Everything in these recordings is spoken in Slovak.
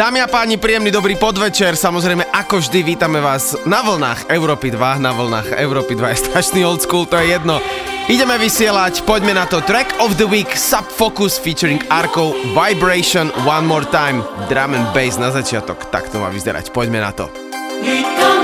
Dámy a páni, príjemný dobrý podvečer. Samozrejme, ako vždy, vítame vás na vlnách Európy 2. Na vlnách Európy 2 je strašný old school, to je jedno. Ideme vysielať, poďme na to. Track of the week, Subfocus featuring Arco, Vibration, One More Time, Drum and Bass na začiatok. Tak to má vyzerať, poďme na to. páni,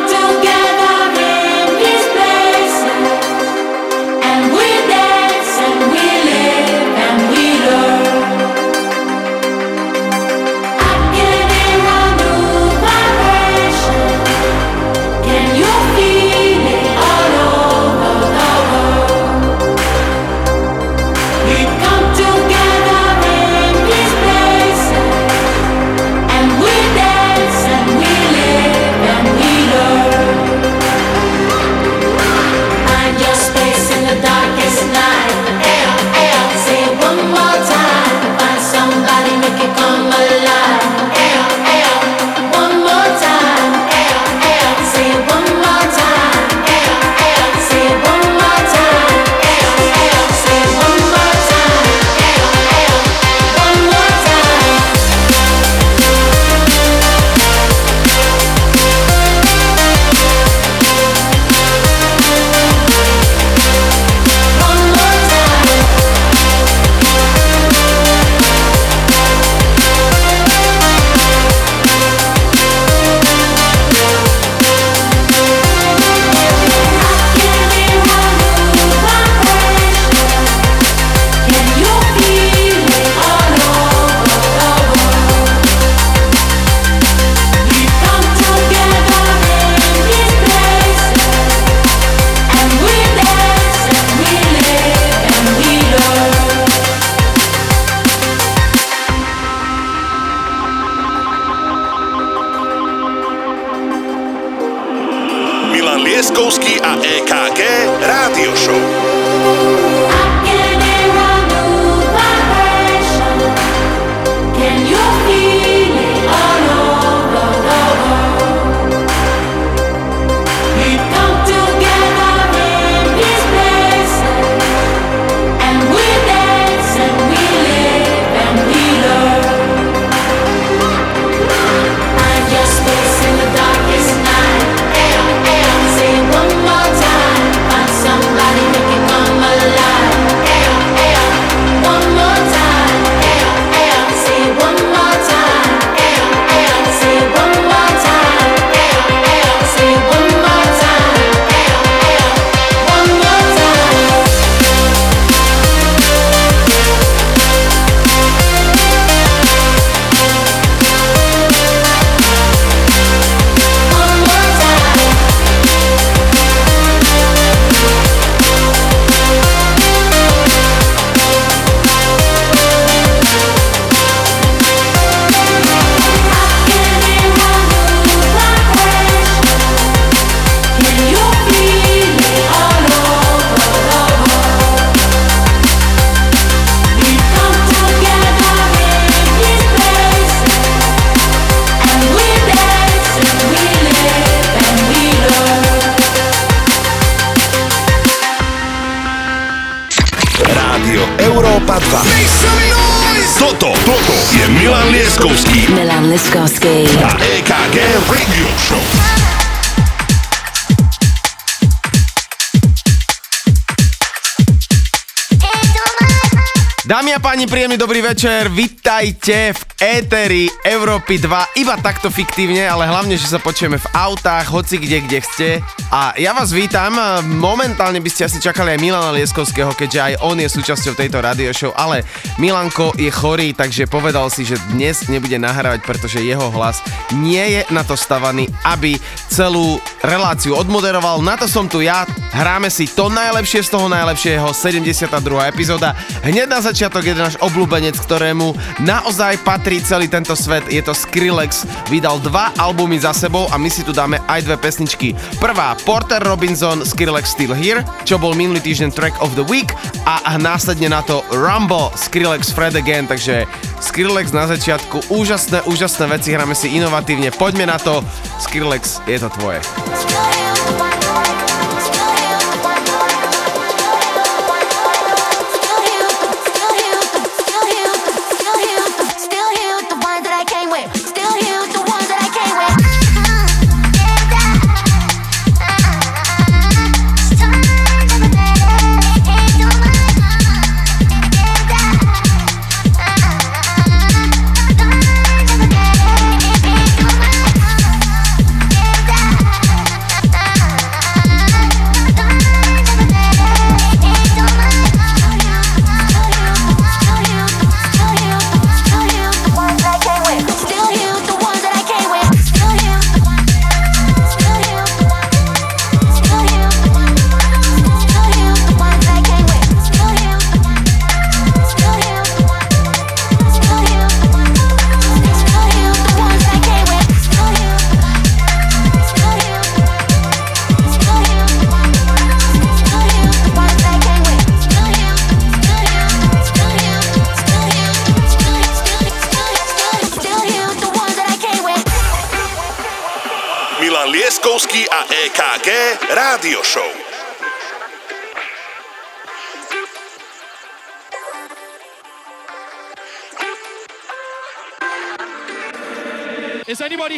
večer, vitajte v éteri Európy 2, iba takto fiktívne, ale hlavne, že sa počujeme v autách, hoci kde, kde ste. A ja vás vítam, momentálne by ste asi čakali aj Milana Lieskovského, keďže aj on je súčasťou tejto radio show, ale Milanko je chorý, takže povedal si, že dnes nebude nahrávať, pretože jeho hlas nie je na to stavaný, aby celú reláciu odmoderoval. Na to som tu ja, hráme si to najlepšie z toho najlepšieho, 72. epizóda. Hneď na začiatok je náš obľúbenec, ktorému naozaj patrí celý tento svet. Je to Skrillex, vydal dva albumy za sebou a my si tu dáme aj dve pesničky. Prvá Porter Robinson, Skrillex Still Here, čo bol minulý týždeň track of the week a následne na to Rumble, Skrillex Fred Again, takže Skrillex na začiatku, úžasné, úžasné veci, hráme si inovatívne, poďme na to, Skrillex, je to tvoje. Here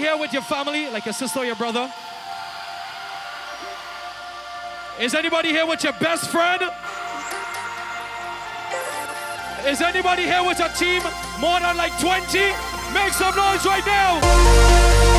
here with your family, like your sister or your brother? Is anybody here with your best friend? Is anybody here with a team more than like 20? Make some noise right now!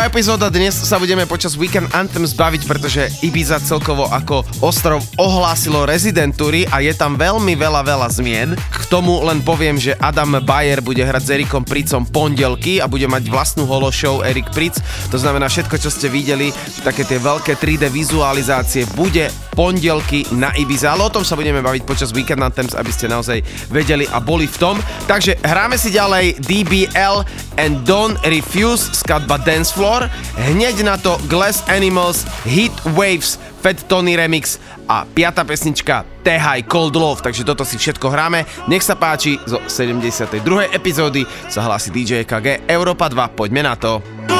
72. epizóda, dnes sa budeme počas Weekend Anthems baviť, pretože Ibiza celkovo ako ostrov ohlásilo rezidentúry a je tam veľmi veľa, veľa zmien. K tomu len poviem, že Adam Bayer bude hrať s Erikom Pricom pondelky a bude mať vlastnú holo show Erik Pric. To znamená všetko, čo ste videli, také tie veľké 3D vizualizácie, bude pondelky na Ibiza, ale o tom sa budeme baviť počas Weekend Anthems, aby ste naozaj vedeli a boli v tom. Takže hráme si ďalej DBL and Don't Refuse, skladba Dance Floor. Hneď na to Glass Animals, Heat Waves, Fat Tony Remix a piata pesnička Tehaj Cold Love, takže toto si všetko hráme. Nech sa páči, zo 72. epizódy sa hlási DJ KG Europa 2, poďme na to.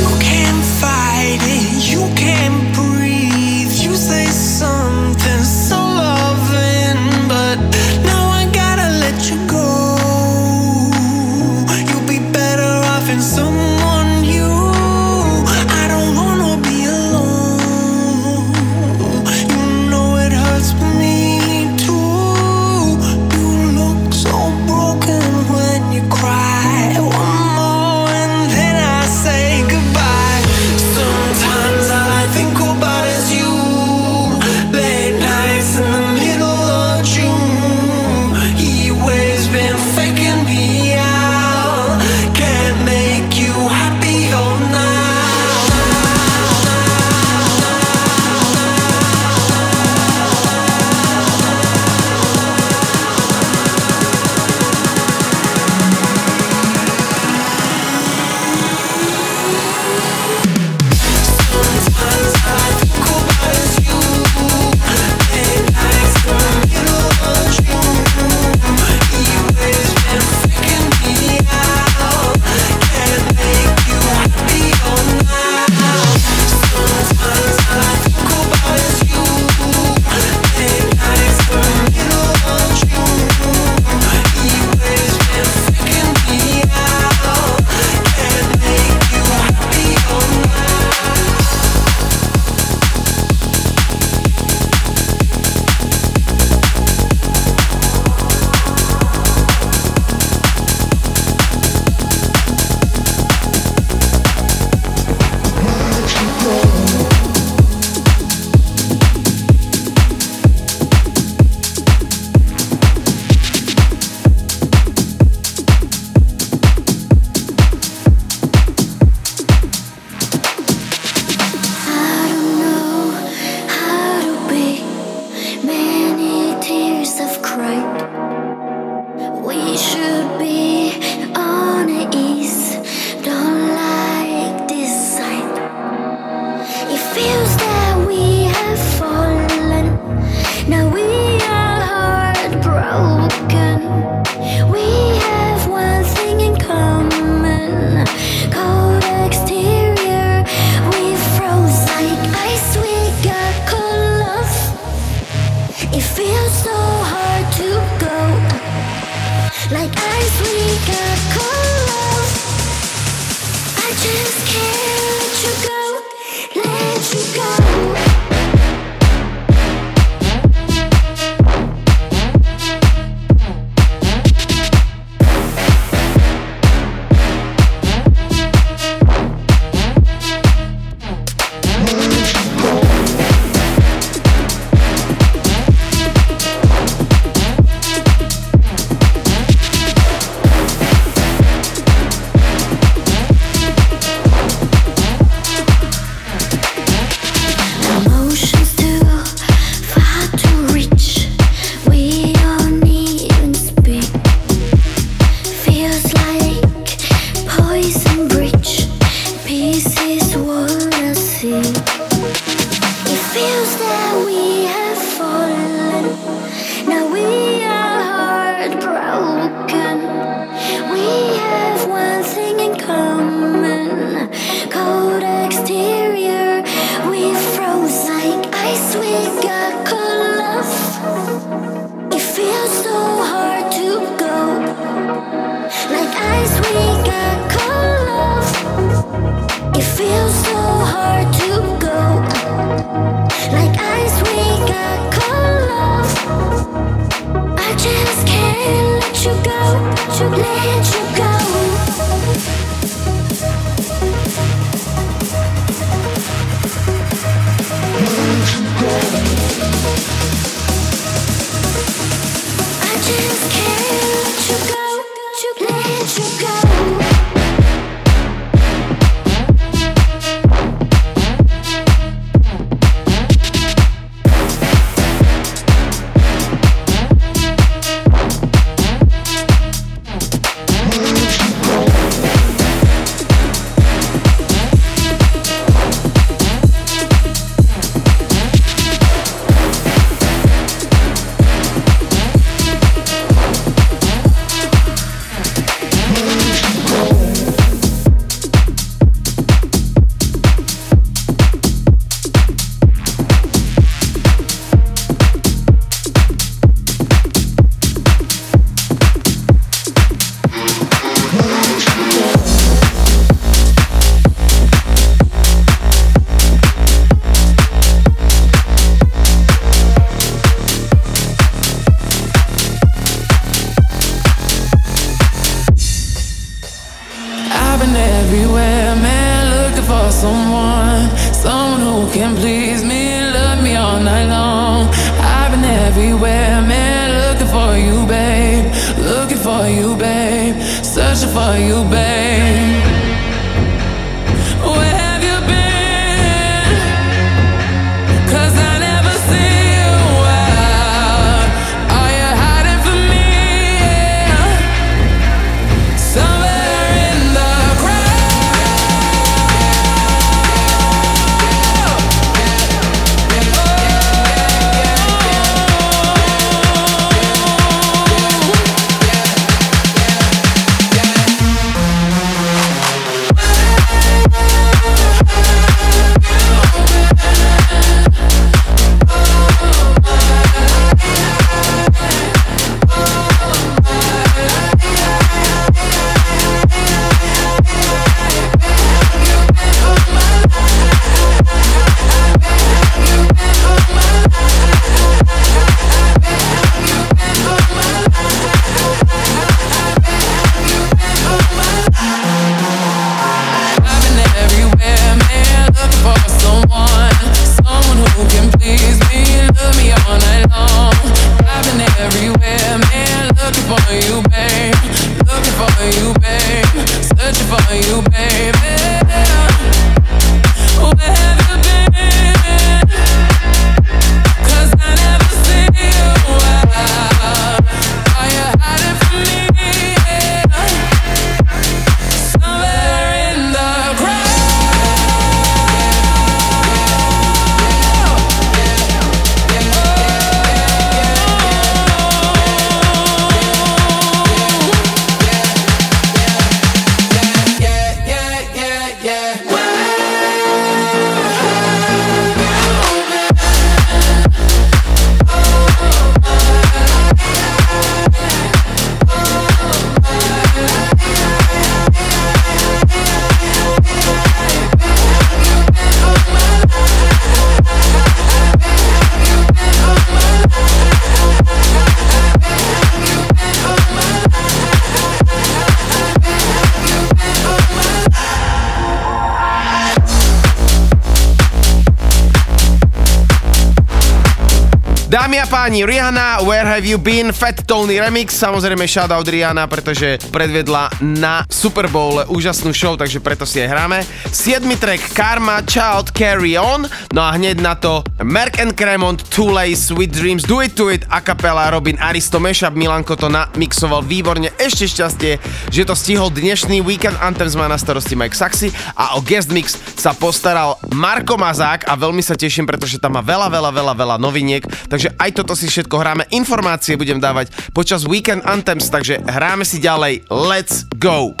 Páni, Rihanna, Where Have You Been, Fat Tony Remix, samozrejme shoutout Rihanna, pretože predvedla na Super Bowl úžasnú show, takže preto si aj hráme. 7. track Karma, Child, Carry On, no a hneď na to Merk and Cremont, Too Late, Sweet Dreams, Do It To It, a kapela Robin Aristo Mashup, Milanko to namixoval výborne, ešte šťastie, že to stihol dnešný Weekend Anthems má na starosti Mike Saxy a o guest mix sa postaral Marko Mazák a veľmi sa teším, pretože tam má veľa, veľa, veľa, veľa noviniek, takže aj toto si všetko hráme. Informácie budem dávať počas Weekend Anthems, takže hráme si ďalej. Let's go!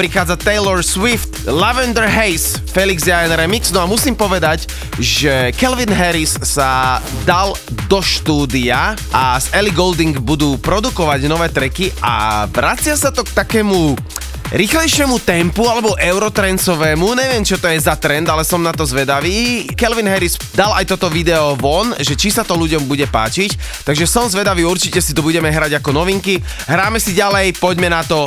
prichádza Taylor Swift, Lavender Haze, Felix Jain Remix. No a musím povedať, že Kelvin Harris sa dal do štúdia a s Ellie Golding budú produkovať nové treky a vracia sa to k takému rýchlejšiemu tempu alebo eurotrencovému, neviem čo to je za trend, ale som na to zvedavý. Kelvin Harris dal aj toto video von, že či sa to ľuďom bude páčiť, takže som zvedavý, určite si to budeme hrať ako novinky. Hráme si ďalej, poďme na to,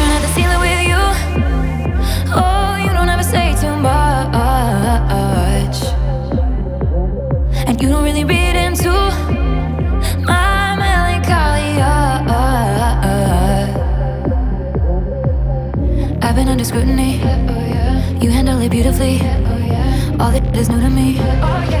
beautifully. All that is new to me.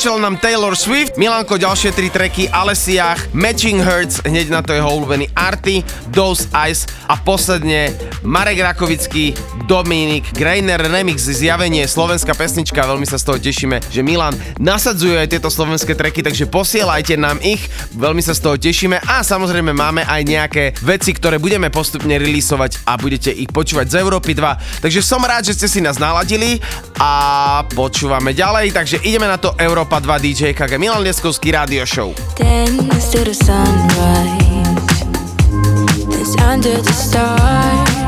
Skončil nám Taylor Swift, Milanko ďalšie tri treky, Alesiach, Matching Hurts, hneď na to jeho obľúbený Arty, Those Eyes a posledne Marek Rakovický, Dominik, Greiner Remix, zjavenie, slovenská pesnička, veľmi sa z toho tešíme, že Milan nasadzuje aj tieto slovenské treky, takže posielajte nám ich, veľmi sa z toho tešíme. A samozrejme máme aj nejaké veci, ktoré budeme postupne releaseovať a budete ich počúvať z Európy 2. Takže som rád, že ste si nás naladili a počúvame ďalej, takže ideme na to Európa 2 DJ KG Milan Lieskovský Radio Show. Dance to the sunrise, under the stars.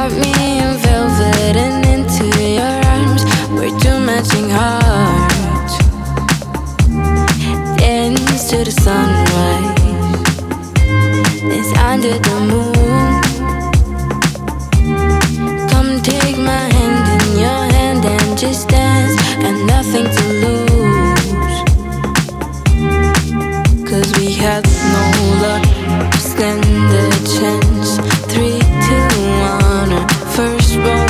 wrap me in velvet and into your arms. We're two matching hearts. Dance to the sunrise. It's under the moon. Come take my hand in your hand and just dance. Got nothing to lose. first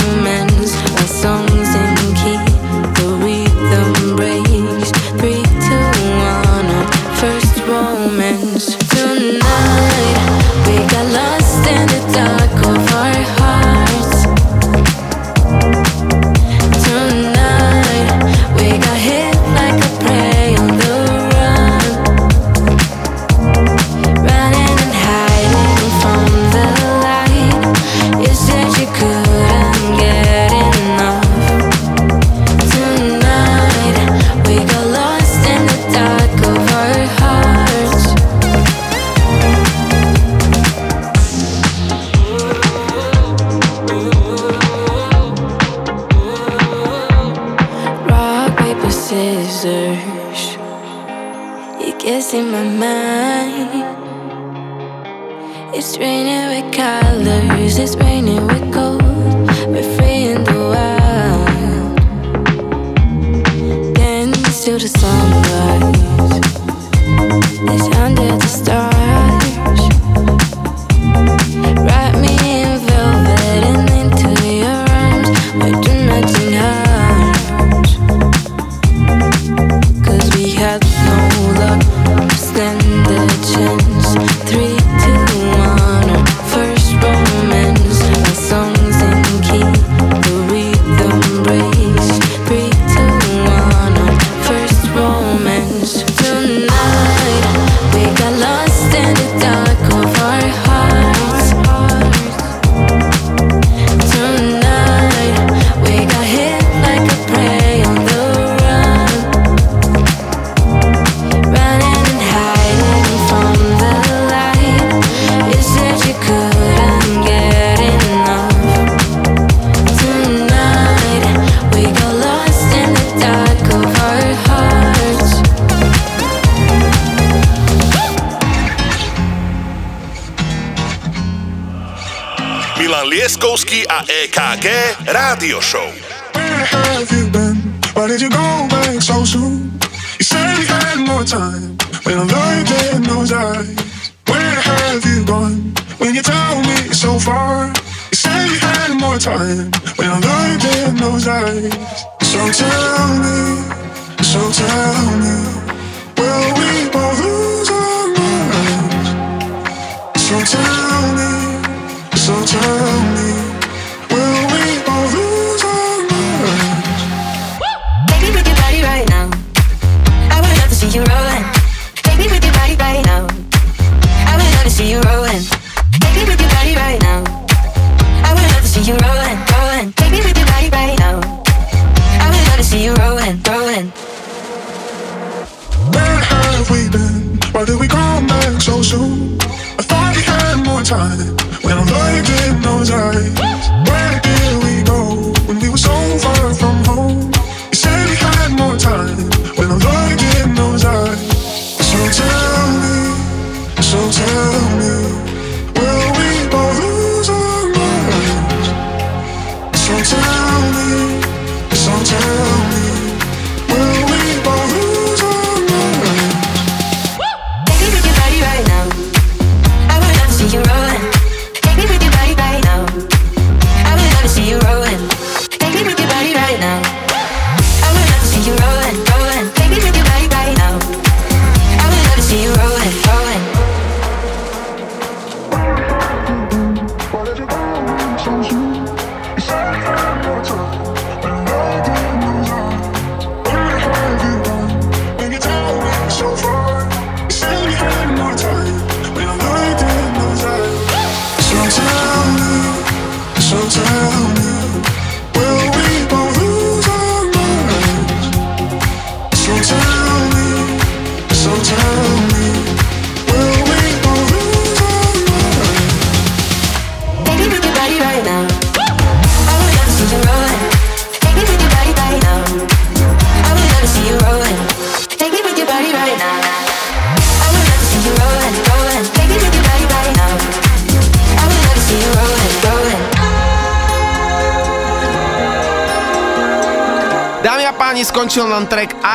BKG Radio Show. Where have you been? Where did you go?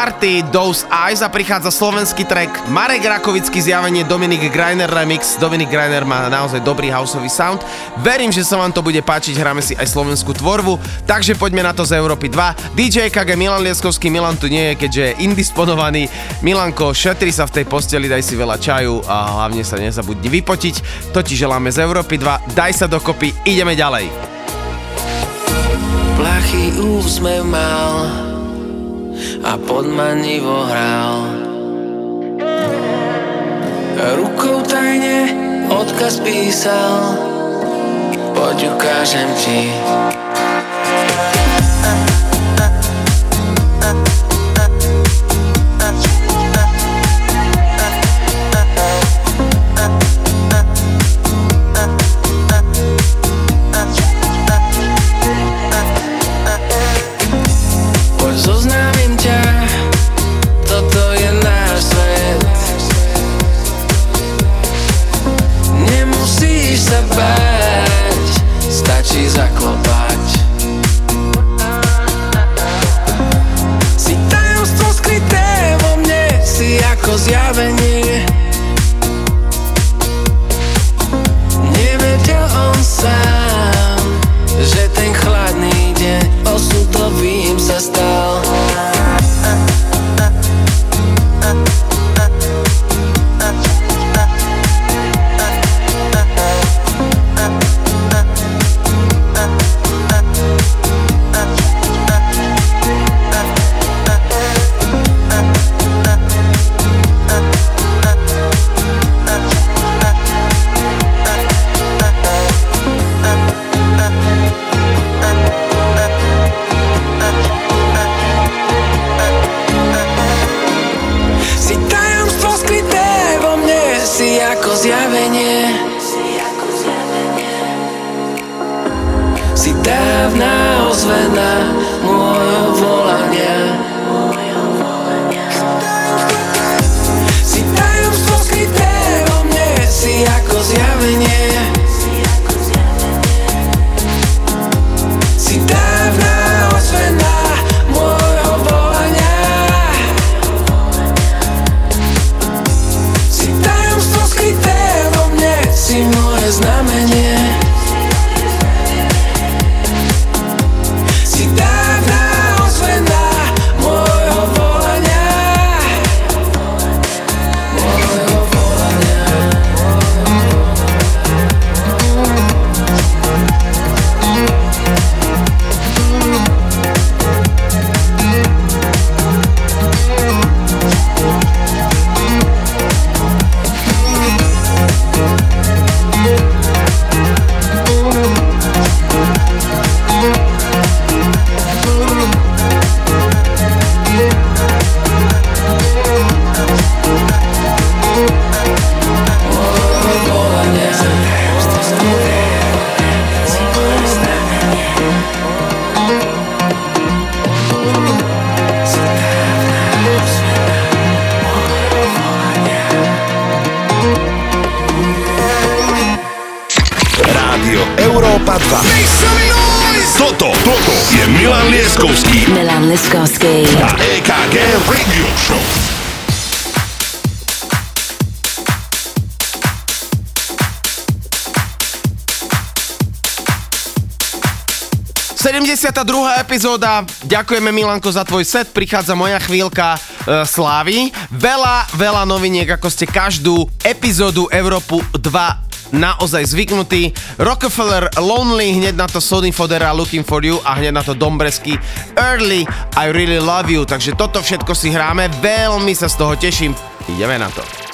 Party, Those Eyes a prichádza slovenský track Marek Rakovický zjavenie Dominik Greiner Remix. Dominik Greiner má naozaj dobrý houseový sound. Verím, že sa vám to bude páčiť, hráme si aj slovenskú tvorbu, takže poďme na to z Európy 2. DJ KG Milan Lieskovský, Milan tu nie je, keďže je indisponovaný. Milanko, šetri sa v tej posteli, daj si veľa čaju a hlavne sa nezabudni vypotiť. To ti želáme z Európy 2, daj sa dokopy, ideme ďalej. Plachý úsmev mal podmanivo hral. Rukou tajne odkaz písal. Poď ukážem ti Škoda, ďakujeme Milanko za tvoj set, prichádza moja chvíľka e, slávy. Veľa, veľa noviniek, ako ste každú epizódu Európu 2 naozaj zvyknutý. Rockefeller Lonely, hneď na to Sony Fodera Looking for You a hneď na to Dombresky Early I Really Love You. Takže toto všetko si hráme, veľmi sa z toho teším. Ideme na to.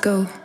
go.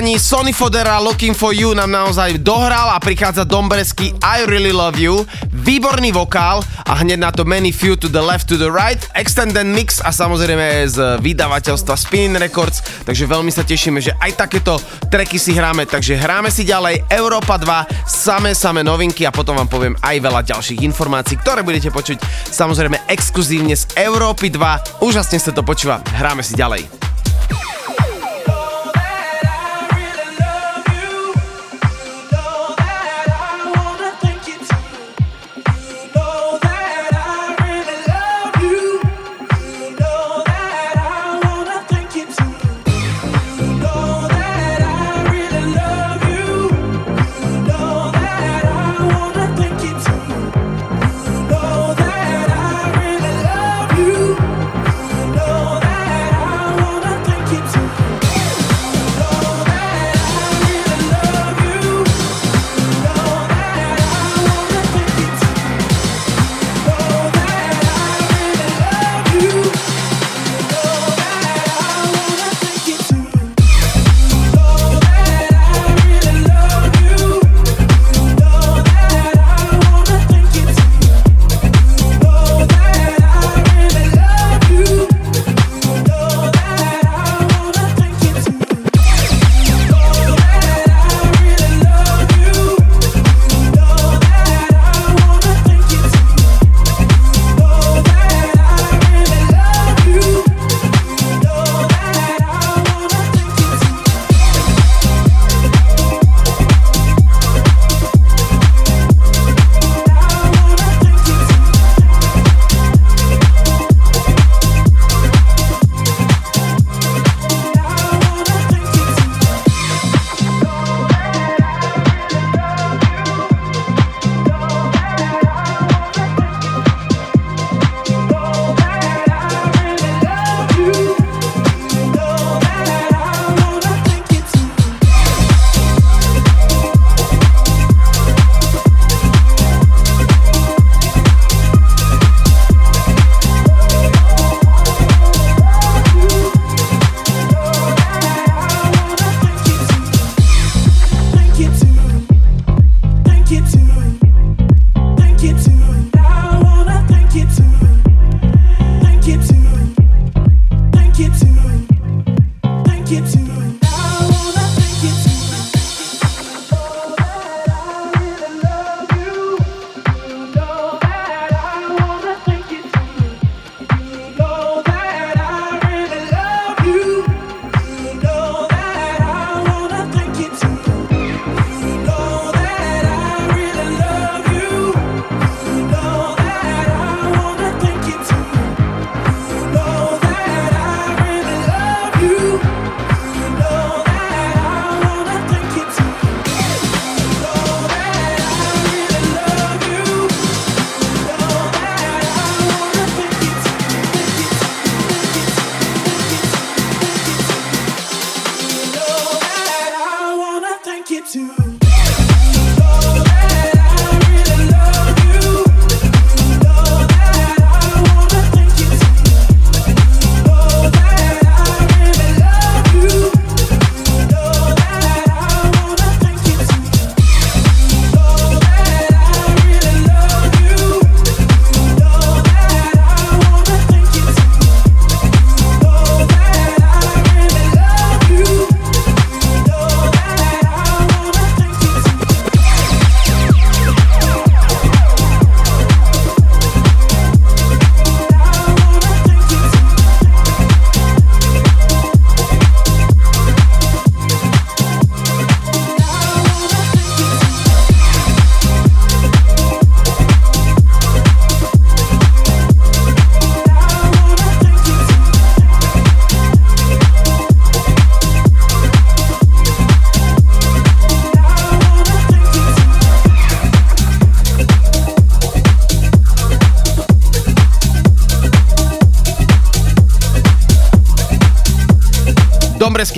chalani, Sony Fodera Looking for You nám naozaj dohral a prichádza Dombresky I Really Love You, výborný vokál a hneď na to many few to the left to the right, extended mix a samozrejme z vydavateľstva Spin Records, takže veľmi sa tešíme, že aj takéto treky si hráme, takže hráme si ďalej. Európa 2, samé samé novinky a potom vám poviem aj veľa ďalších informácií, ktoré budete počuť samozrejme exkluzívne z Európy 2, úžasne sa to počúva, hráme si ďalej.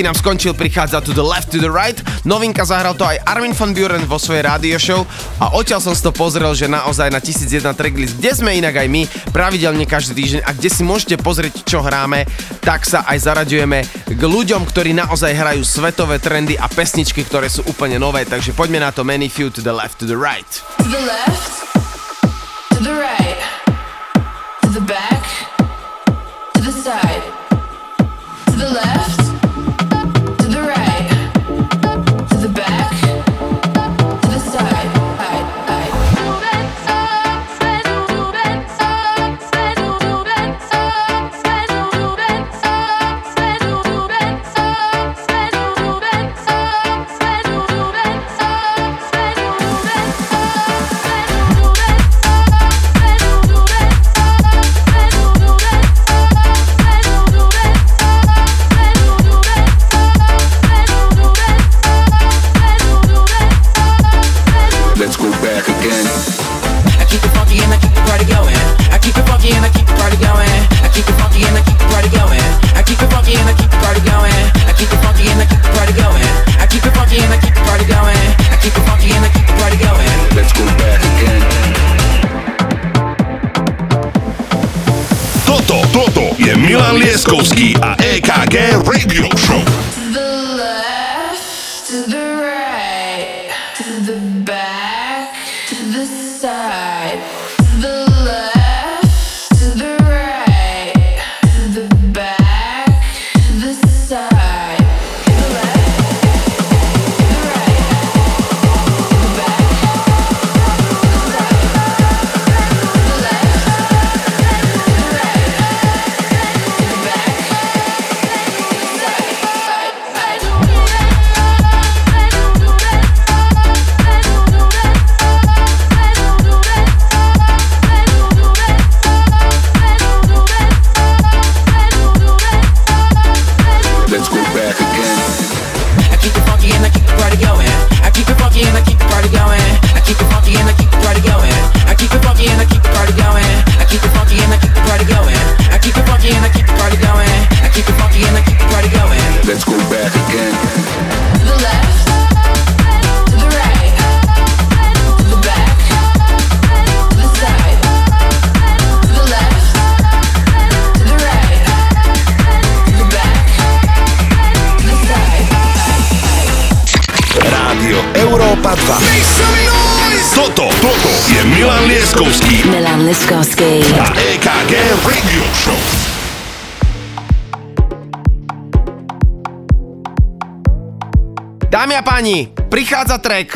roky nám skončil, prichádza To The Left, To The Right. Novinka zahral to aj Armin van Buren vo svojej rádio show a odtiaľ som si to pozrel, že naozaj na 1001 tracklist, kde sme inak aj my, pravidelne každý týždeň a kde si môžete pozrieť, čo hráme, tak sa aj zaraďujeme k ľuďom, ktorí naozaj hrajú svetové trendy a pesničky, ktoré sú úplne nové. Takže poďme na to Many Few To The Left, To The Right. The left.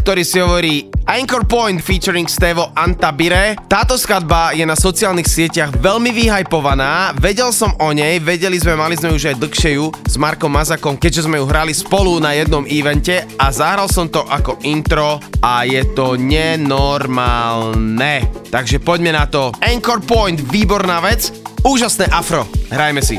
Ktorý si hovorí Anchor Point featuring Stevo Antabire. Táto skladba je na sociálnych sieťach veľmi vyhypovaná. Vedel som o nej, vedeli sme, mali sme už aj dlhšie ju s Markom Mazakom, keďže sme ju hrali spolu na jednom evente a zahral som to ako intro a je to nenormálne. Takže poďme na to. Anchor Point, výborná vec. Úžasné afro. Hrajme si.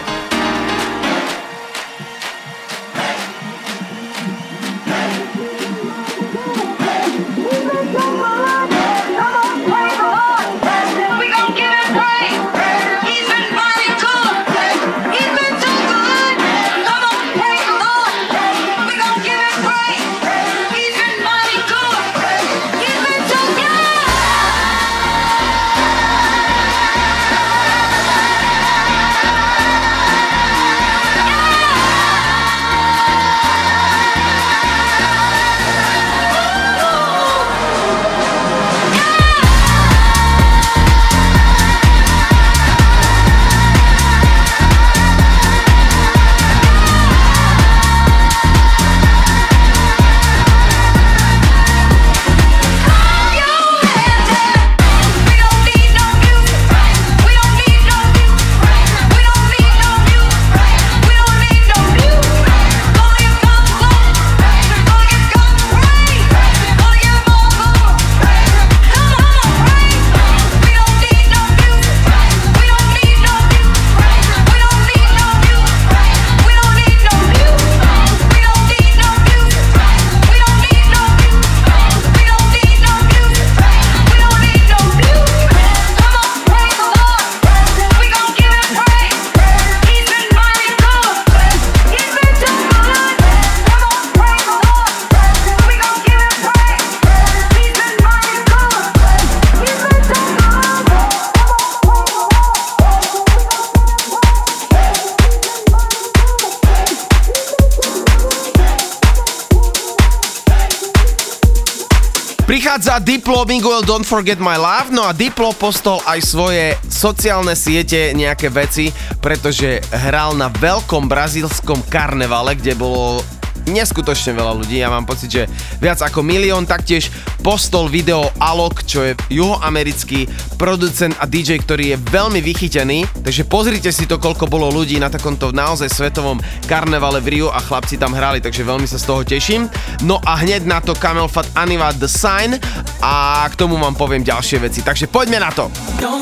Prichádza Diplo Miguel Don't Forget My Love, no a Diplo postol aj svoje sociálne siete nejaké veci, pretože hral na veľkom brazílskom karnevale, kde bolo neskutočne veľa ľudí, ja mám pocit, že viac ako milión, taktiež postol video Alok, čo je juhoamerický producent a DJ, ktorý je veľmi vychytený, takže pozrite si to, koľko bolo ľudí na takomto naozaj svetovom karnevale v Rio a chlapci tam hrali, takže veľmi sa z toho teším. No a hneď na to Camel Fat Aniva The Sign a k tomu vám poviem ďalšie veci, takže poďme na to. Don't.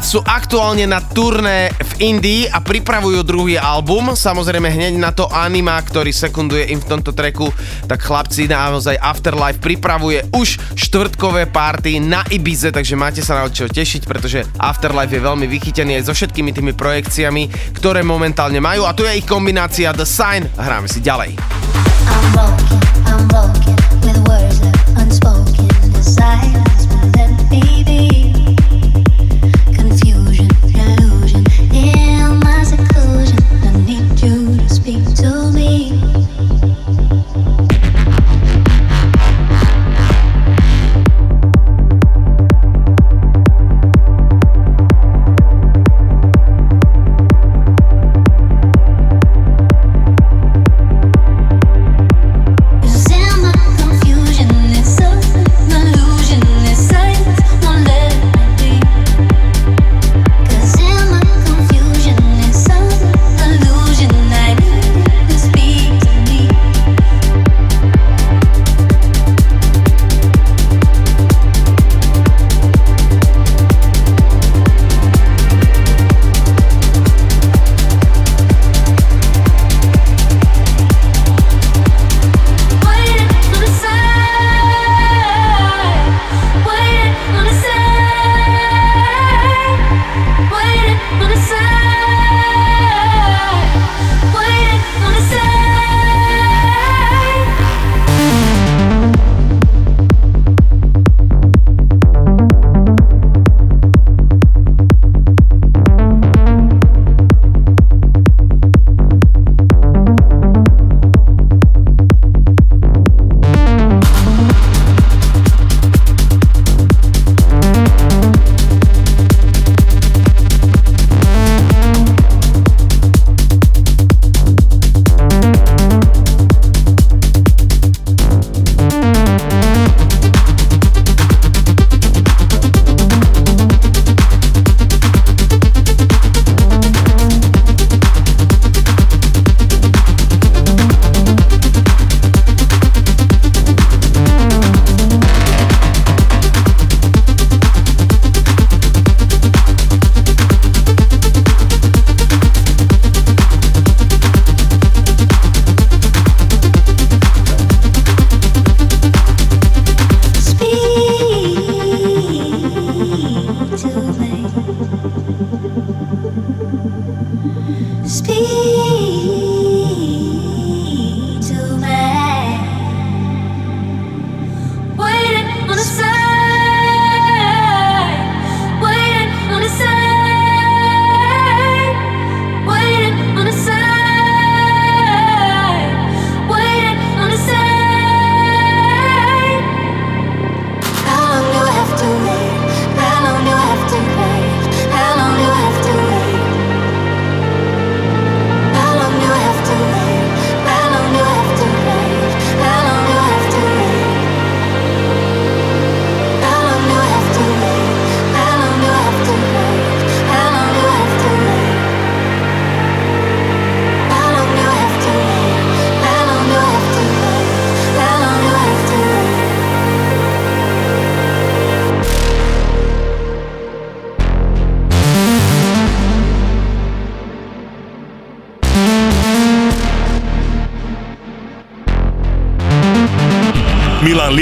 Squad sú aktuálne na turné v Indii a pripravujú druhý album. Samozrejme hneď na to Anima, ktorý sekunduje im v tomto treku, tak chlapci naozaj Afterlife pripravuje už štvrtkové party na Ibize, takže máte sa na čo tešiť, pretože Afterlife je veľmi vychytený aj so všetkými tými projekciami, ktoré momentálne majú a tu je ich kombinácia The Sign. Hráme si ďalej.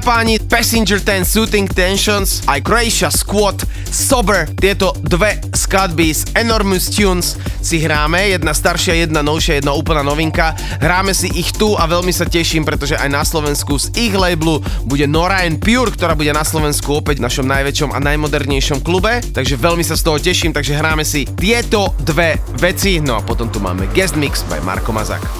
Páni, Passenger 10 Shooting Tensions, aj Croatia Squad, Sober, tieto dve skladby z Enormous Tunes si hráme, jedna staršia, jedna novšia, jedna úplná novinka. Hráme si ich tu a veľmi sa teším, pretože aj na Slovensku z ich labelu bude Nora and Pure, ktorá bude na Slovensku opäť v našom najväčšom a najmodernejšom klube, takže veľmi sa z toho teším, takže hráme si tieto dve veci, no a potom tu máme guest mix by Marko Mazak.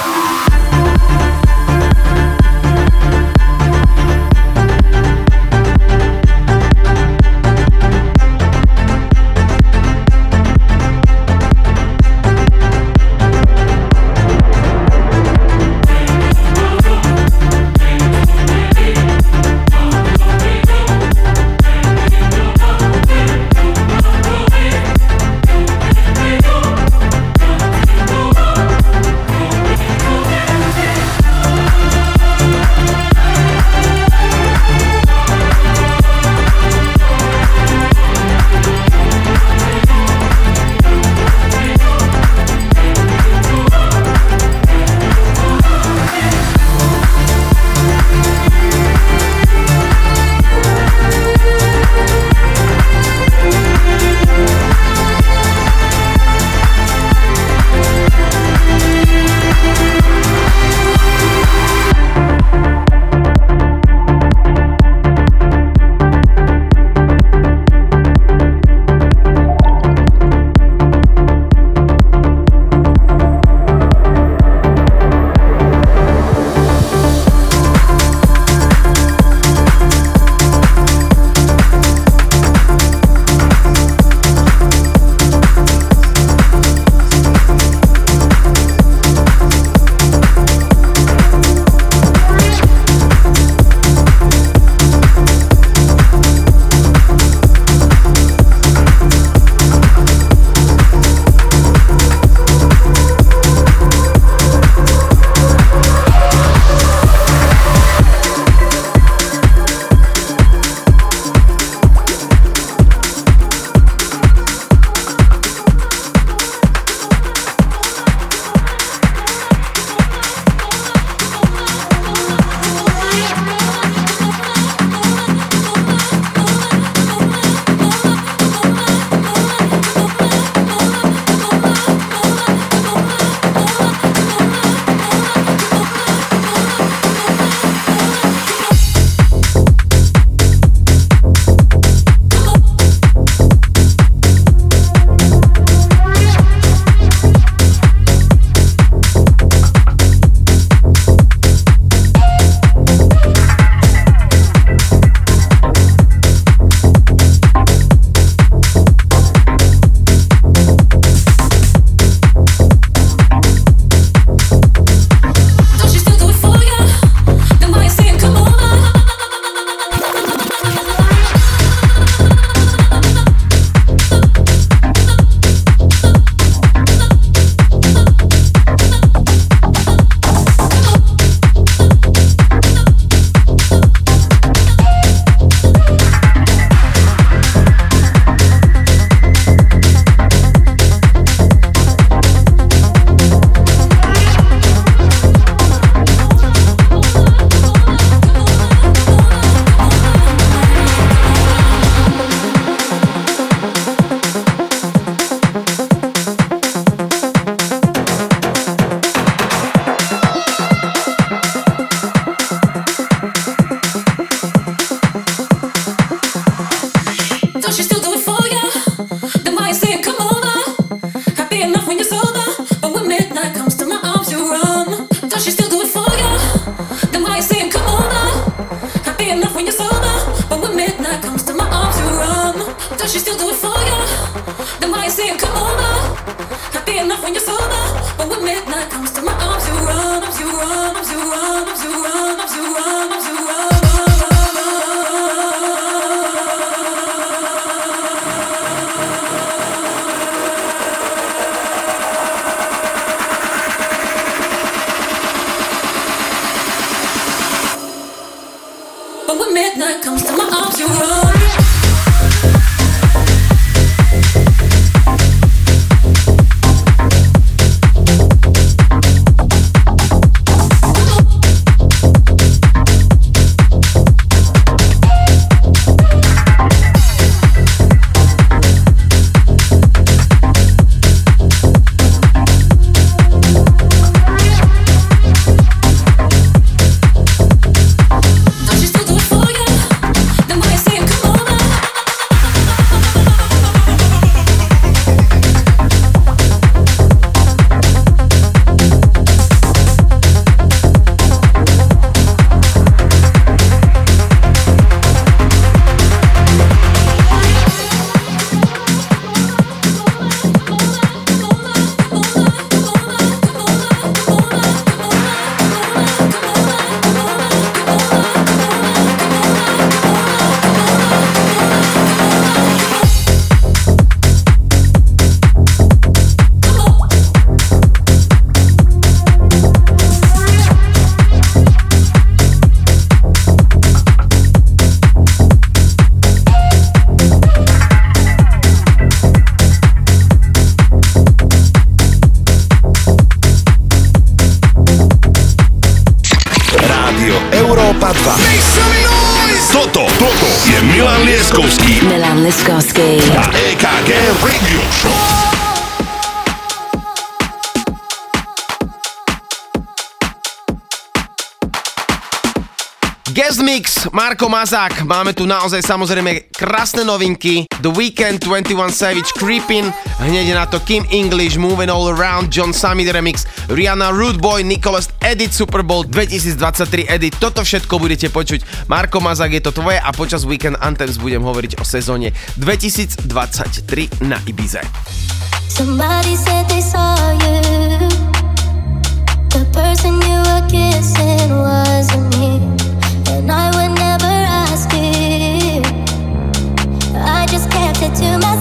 Mazák, máme tu naozaj samozrejme krásne novinky. The Weekend, 21 Savage, Creepin, hneď na to Kim English, Moving All Around, John Summit Remix, Rihanna, Rude Boy, Nicholas Edit, Super Bowl 2023 Edit, toto všetko budete počuť. Marko Mazák, je to tvoje a počas Weekend Anthems budem hovoriť o sezóne 2023 na Ibize. Somebody said they saw you. The person you were kissing wasn't me. And I would to myself.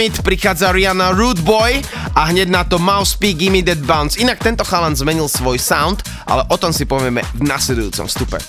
Summit prichádza Rihanna Rude Boy a hneď na to Mouse Mousepee Gimme That Bounce. Inak tento chalan zmenil svoj sound, ale o tom si povieme v nasledujúcom vstupe.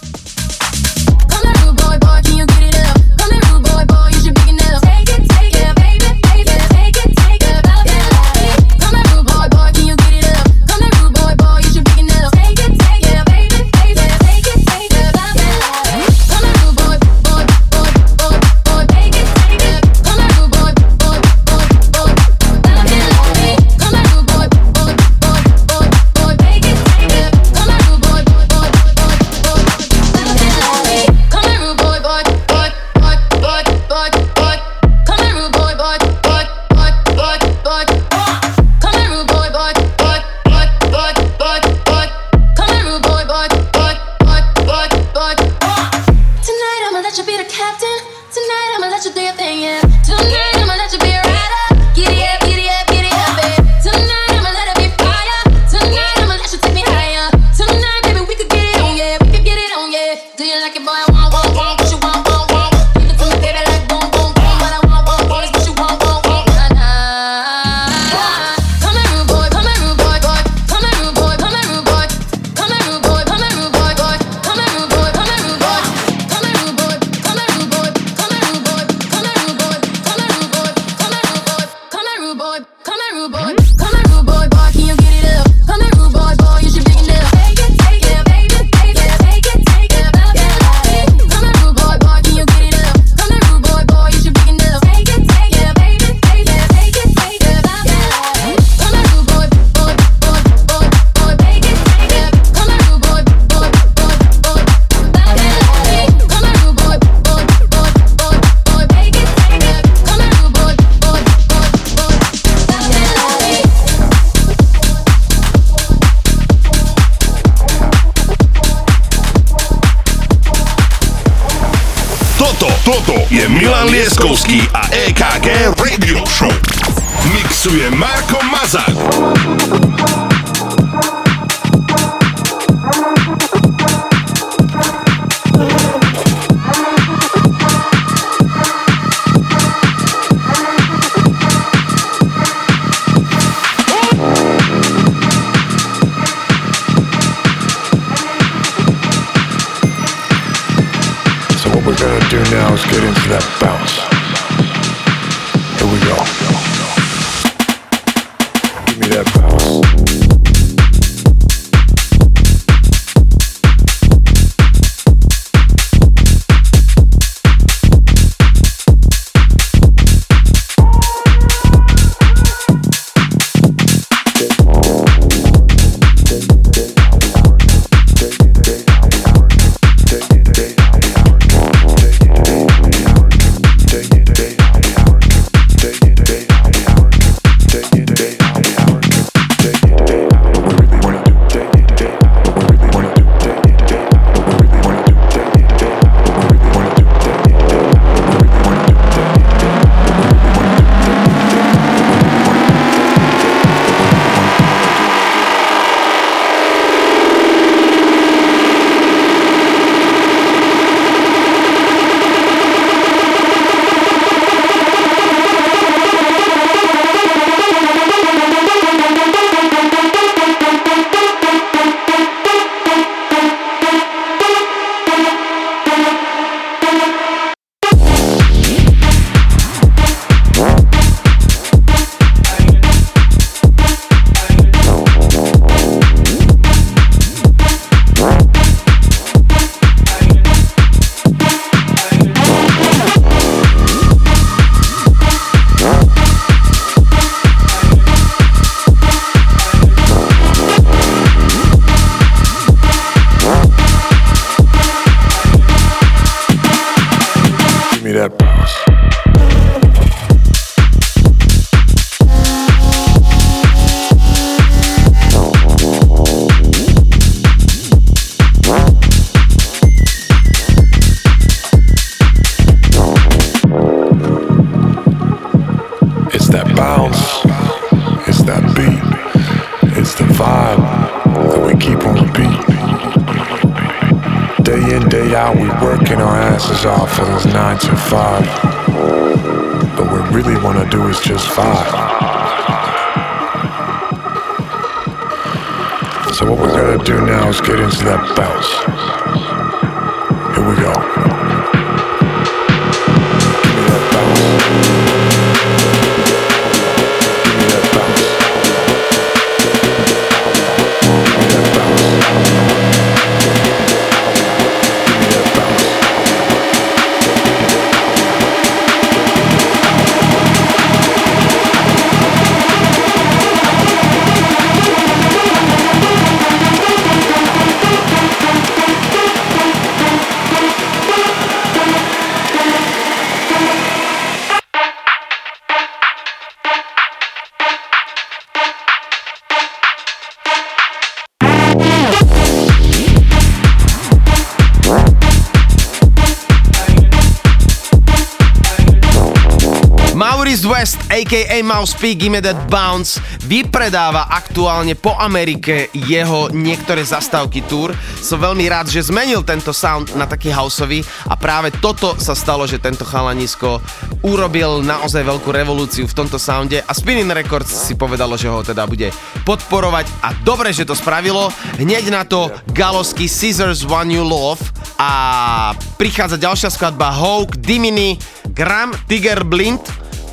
a.k.a. Mouse P, Gimme That Bounce, vypredáva aktuálne po Amerike jeho niektoré zastávky tour. Som veľmi rád, že zmenil tento sound na taký houseový a práve toto sa stalo, že tento chalanisko urobil naozaj veľkú revolúciu v tomto sounde a Spinning Records si povedalo, že ho teda bude podporovať a dobre, že to spravilo. Hneď na to galovský Scissors One You Love a prichádza ďalšia skladba Hawk, Dimini, Gram, Tiger Blind,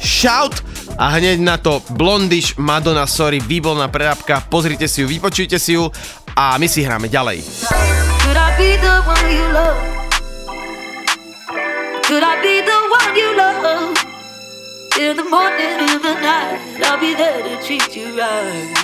Shout a hneď na to Blondish, Madonna, sorry, výborná prerábka, pozrite si ju, vypočujte si ju a my si hráme ďalej. Could I be the one you love? In the morning, in the night, I'll be there to treat you right.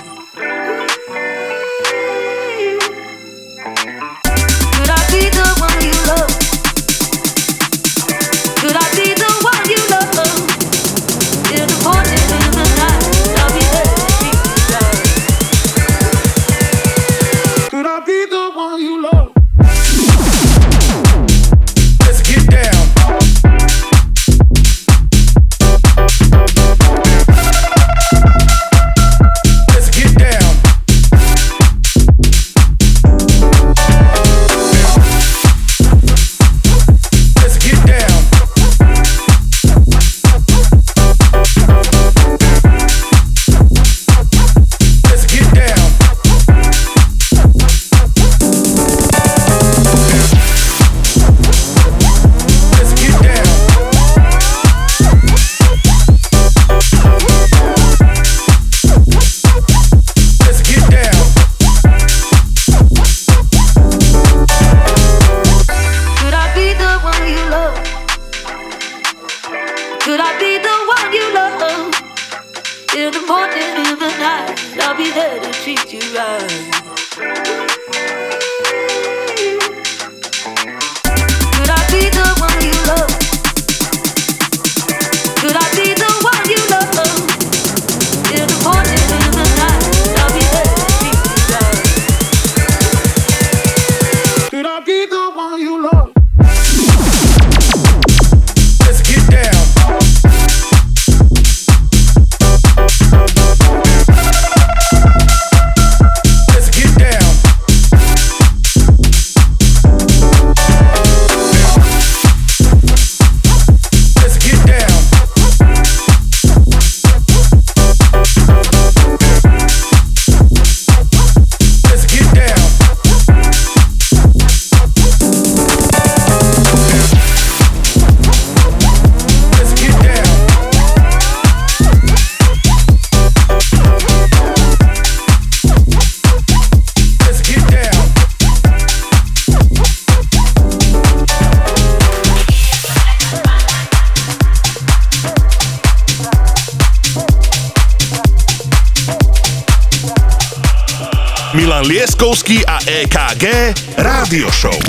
Rádio Show.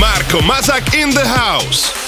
Marco Mazak in the house.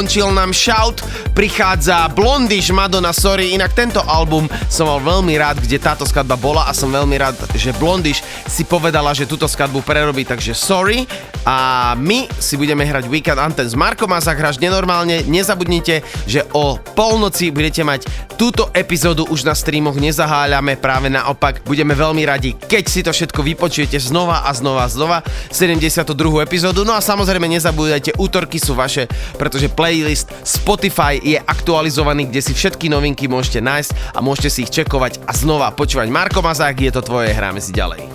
Skončil nám Shout, prichádza Blondish Madonna Sorry, inak tento album som mal veľmi rád, kde táto skladba bola a som veľmi rád, že Blondish si povedala, že túto skladbu prerobí, takže Sorry. A my si budeme hrať Weekend Anthem s Markom a zahraš nenormálne, nezabudnite, že o polnoci budete mať túto epizódu už na streamoch, nezaháľame, práve naopak, budeme veľmi radi, keď si to všetko vypočujete znova a znova a znova, 72. epizódu, no a samozrejme nezabudajte, útorky sú vaše, pretože playlist Spotify je aktualizovaný, kde si všetky novinky môžete nájsť a môžete si ich čekovať a znova počúvať. Marko Mazák, je to tvoje, hráme si ďalej.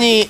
Dámy a páni, Weekend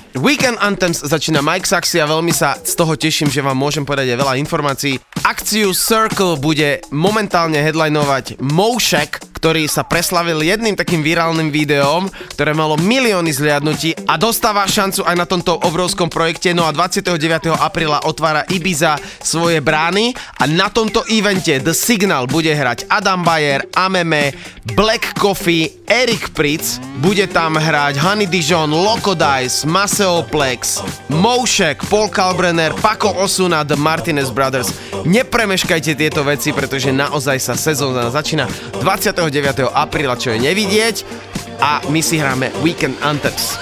Anthems začína Mike Saxy a veľmi sa z toho teším, že vám môžem povedať aj veľa informácií. Akciu Circle bude momentálne headlinovať Moshek, ktorý sa preslavil jedným takým virálnym videom, ktoré malo milióny zliadnutí a dostáva šancu aj na tomto obrovskom projekte. No a 29. apríla otvára Ibiza svoje brány a na tomto evente The Signal bude hrať Adam Bayer, Ameme, Black Coffee, Eric Pritz, bude tam hrať Honey Dijon, Loco Dice, Maceo Plex, Moshek, Paul Kalbrenner, Paco Osuna, The Martinez Brothers. Nepremeškajte tieto veci, pretože naozaj sa sezóna začína 29. apríla, čo je nevidieť a my si hráme Weekend Anthems.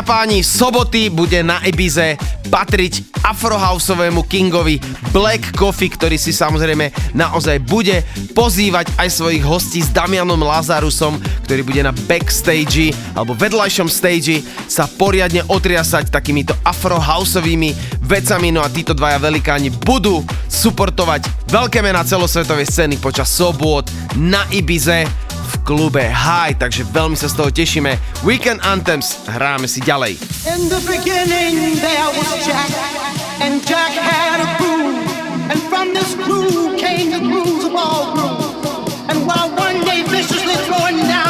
A páni, soboty bude na Ibize patriť afrohouseovému kingovi Black Coffee, ktorý si samozrejme naozaj bude pozývať aj svojich hostí s Damianom Lazarusom, ktorý bude na backstage alebo vedľajšom stage sa poriadne otriasať takýmito afrohouseovými vecami, no a títo dvaja velikáni budú suportovať veľké mená celosvetovej scény počas sobot na Ibize klube High, takže veľmi sa z toho tešíme. Weekend Anthems, hráme si ďalej. In the beginning there was Jack, and Jack had a groove, and from this groove came the grooves of all grooves. And while one day viciously throwing down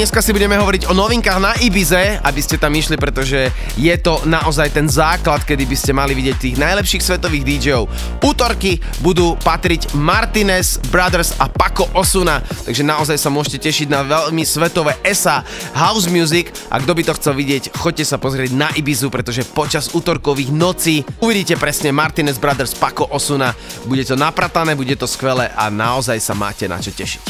dneska si budeme hovoriť o novinkách na Ibize, aby ste tam išli, pretože je to naozaj ten základ, kedy by ste mali vidieť tých najlepších svetových DJov. Útorky budú patriť Martinez Brothers a Paco Osuna, takže naozaj sa môžete tešiť na veľmi svetové ESA House Music a kto by to chcel vidieť, choďte sa pozrieť na Ibizu, pretože počas útorkových nocí uvidíte presne Martinez Brothers, Paco Osuna, bude to napratané, bude to skvelé a naozaj sa máte na čo tešiť.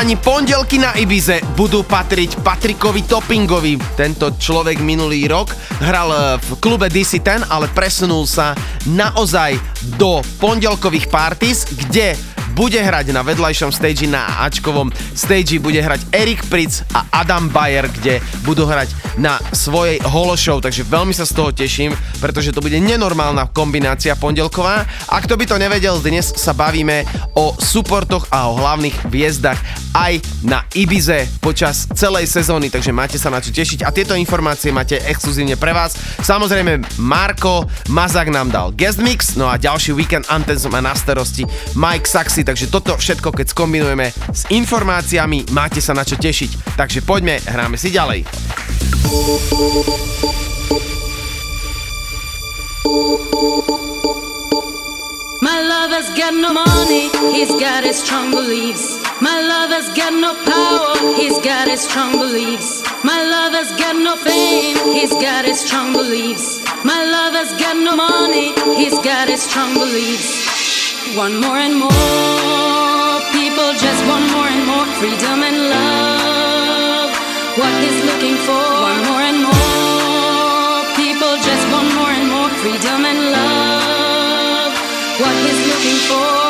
Chalani, pondelky na Ibize budú patriť Patrikovi Toppingovi. Tento človek minulý rok hral eh, v klube DC10, ale presunul sa naozaj do pondelkových parties, kde bude hrať na vedľajšom stage na Ačkovom stage bude hrať Erik Pritz a Adam Bayer, kde budú hrať na svojej Hološov. takže veľmi sa z toho teším, pretože to bude nenormálna kombinácia pondelková. A kto by to nevedel, dnes sa bavíme o suportoch a o hlavných hviezdach aj na Ibize počas celej sezóny, takže máte sa na čo tešiť a tieto informácie máte exkluzívne pre vás. Samozrejme, Marko Mazak nám dal guest mix, no a ďalší víkend Anthem má na starosti Mike Saxy takže toto všetko, keď skombinujeme s informáciami, máte sa na čo tešiť. Takže poďme, hráme si ďalej. My lover's got no money, he's got his strong beliefs. My lover's got no power, he's got his strong beliefs. My lover's got no fame, he's got his strong beliefs. My lover's got no money, he's got his strong beliefs. One more and more people just want more and more freedom and love. What he's looking for, one more and more people just want more and more freedom and love. What he's looking for,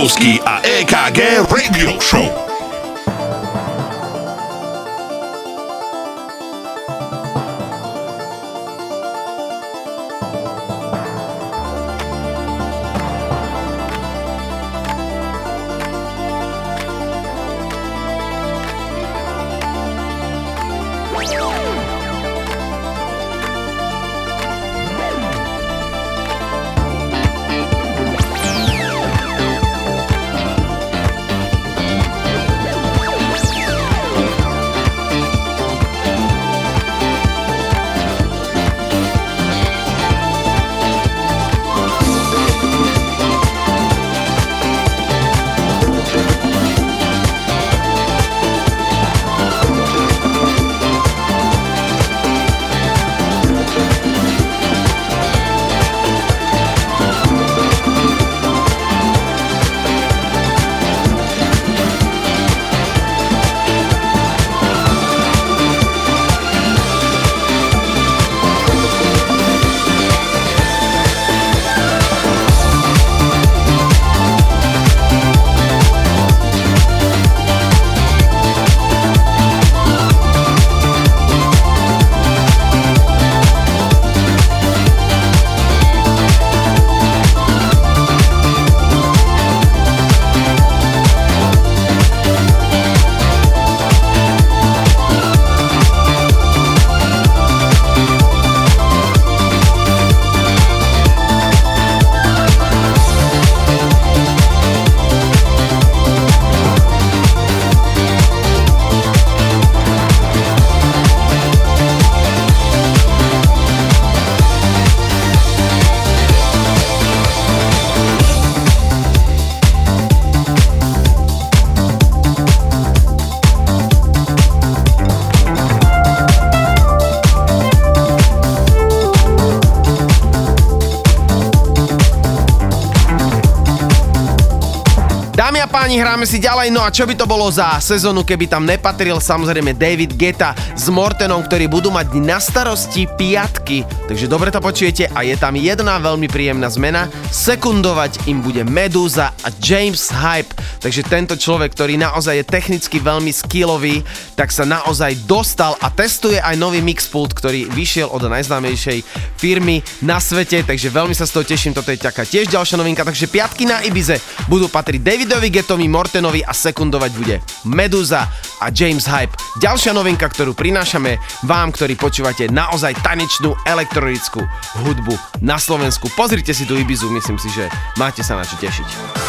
Milan Páni, hráme si ďalej, no a čo by to bolo za sezónu, keby tam nepatril samozrejme David Geta s Mortenom, ktorí budú mať na starosti piatky. Takže dobre to počujete a je tam jedna veľmi príjemná zmena. Sekundovať im bude Medusa a James Hype. Takže tento človek, ktorý naozaj je technicky veľmi skillový, tak sa naozaj dostal a testuje aj nový mixpult, ktorý vyšiel od najznámejšej firmy na svete, takže veľmi sa z toho teším, toto je taká tiež ďalšia novinka, takže piatky na Ibize budú patriť Davidovi Getovi, Mortenovi a sekundovať bude Medusa a James Hype. Ďalšia novinka, ktorú prinášame vám, ktorí počúvate naozaj tanečnú elektronickú hudbu na Slovensku. Pozrite si tú Ibizu, myslím si, že máte sa na čo tešiť.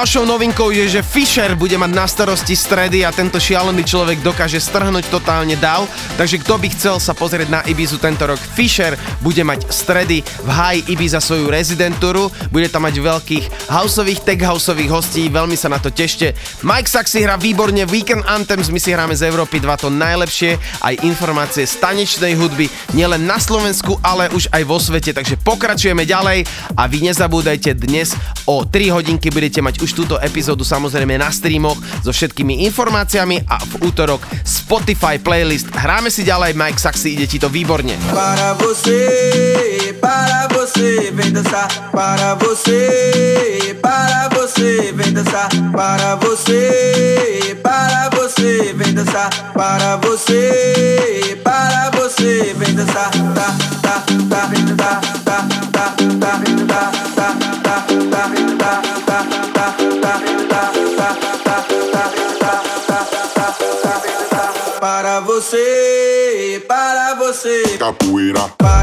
Ďalšou novinkou je, že Fisher bude mať na starosti stredy a tento šialený človek dokáže strhnúť totálne dav. Takže kto by chcel sa pozrieť na Ibizu tento rok, Fisher bude mať stredy v High Ibiza svoju rezidentúru, bude tam mať veľkých houseových, tech houseových hostí, veľmi sa na to tešte. Mike Sax si hrá výborne, Weekend Anthems, my si hráme z Európy 2 to najlepšie, aj informácie z tanečnej hudby, nielen na Slovensku, ale už aj vo svete, takže pokračujeme ďalej. A vy nezabúdajte dnes o 3 hodinky budete mať už túto epizódu samozrejme na streamoch so všetkými informáciami a v útorok Spotify playlist. Hráme si ďalej, Mike Saxy, ide ti to výborne. Para você, para você, vem dançar. Para você, para você, vem dançar. Para você, para você, vem dançar. Para você, para você, vem dançar. Tá, tá, tá, tá, tá, tá, tá, tá, tá. Para você, para você. Capoeira. Pa-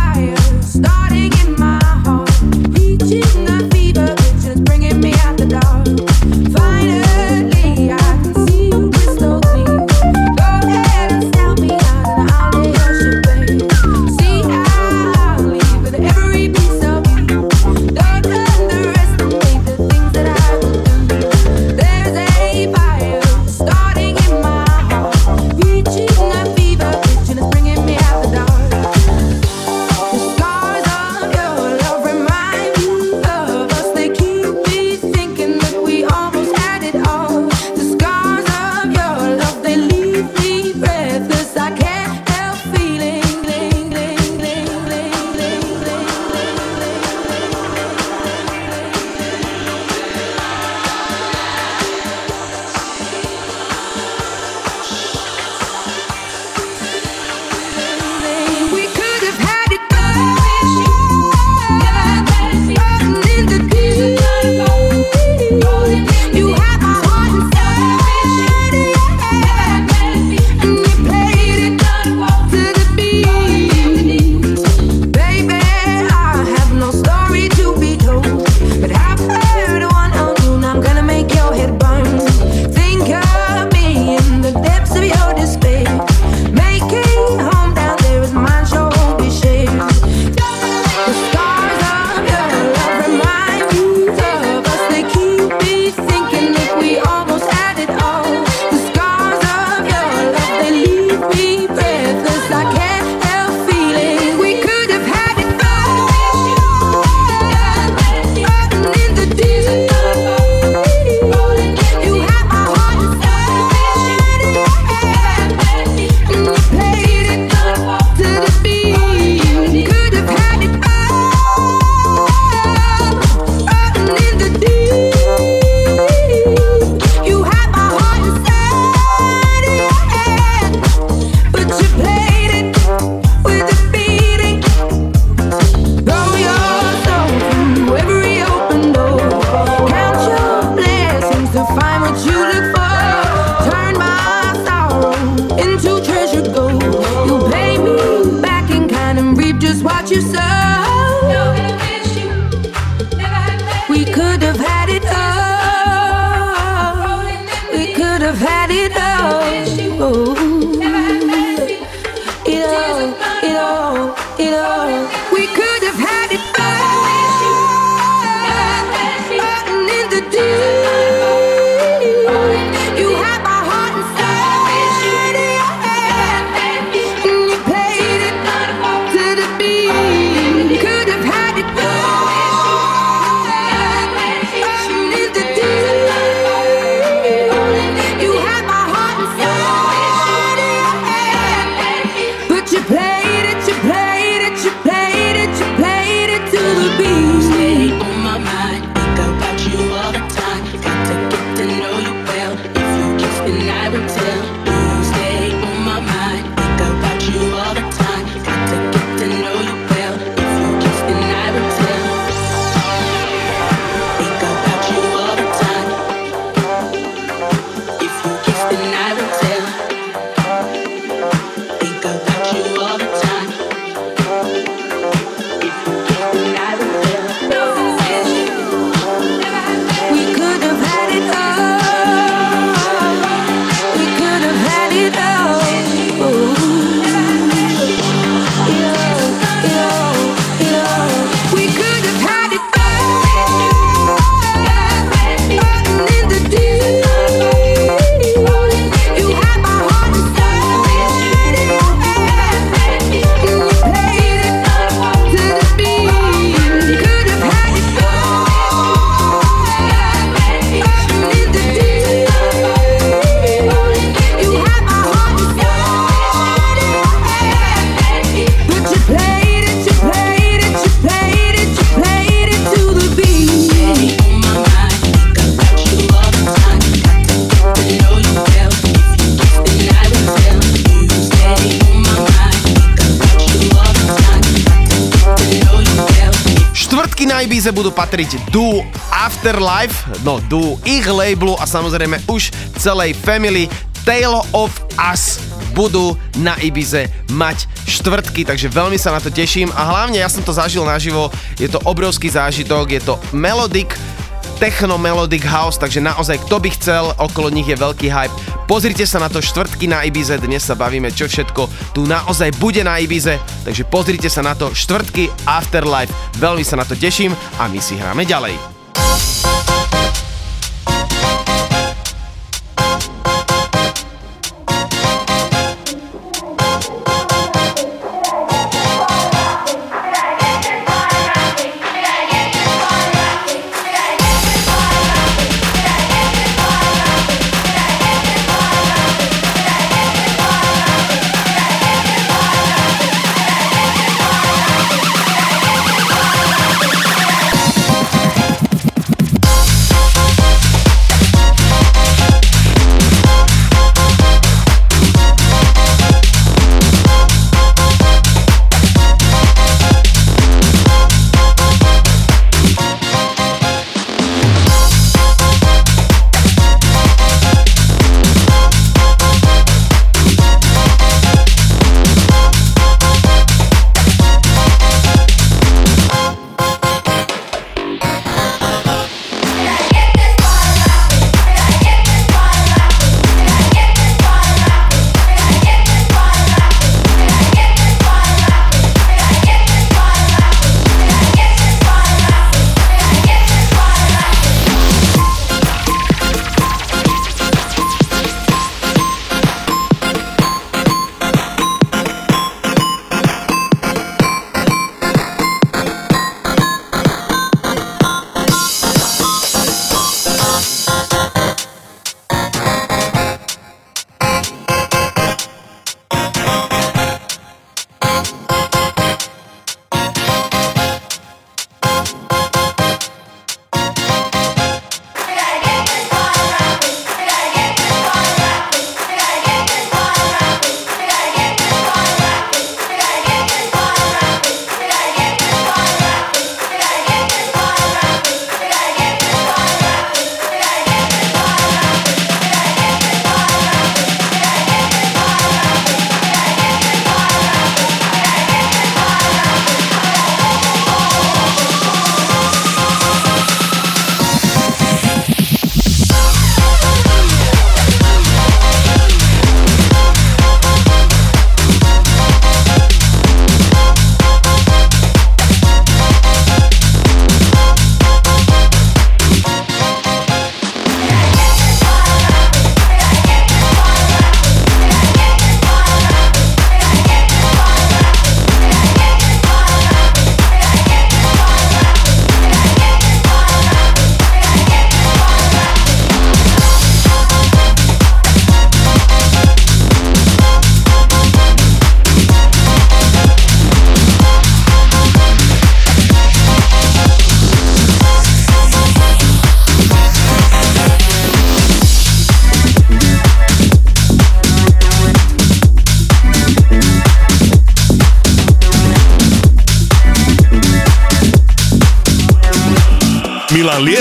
patriť Du Afterlife, no Du ich labelu a samozrejme už celej family. Tale of Us budú na Ibize mať štvrtky, takže veľmi sa na to teším. A hlavne ja som to zažil naživo, je to obrovský zážitok, je to melodic, techno melodic house, takže naozaj kto by chcel, okolo nich je veľký hype. Pozrite sa na to štvrtky na Ibize, dnes sa bavíme čo všetko tu naozaj bude na Ibize, takže pozrite sa na to štvrtky Afterlife, veľmi sa na to teším a my si hráme ďalej.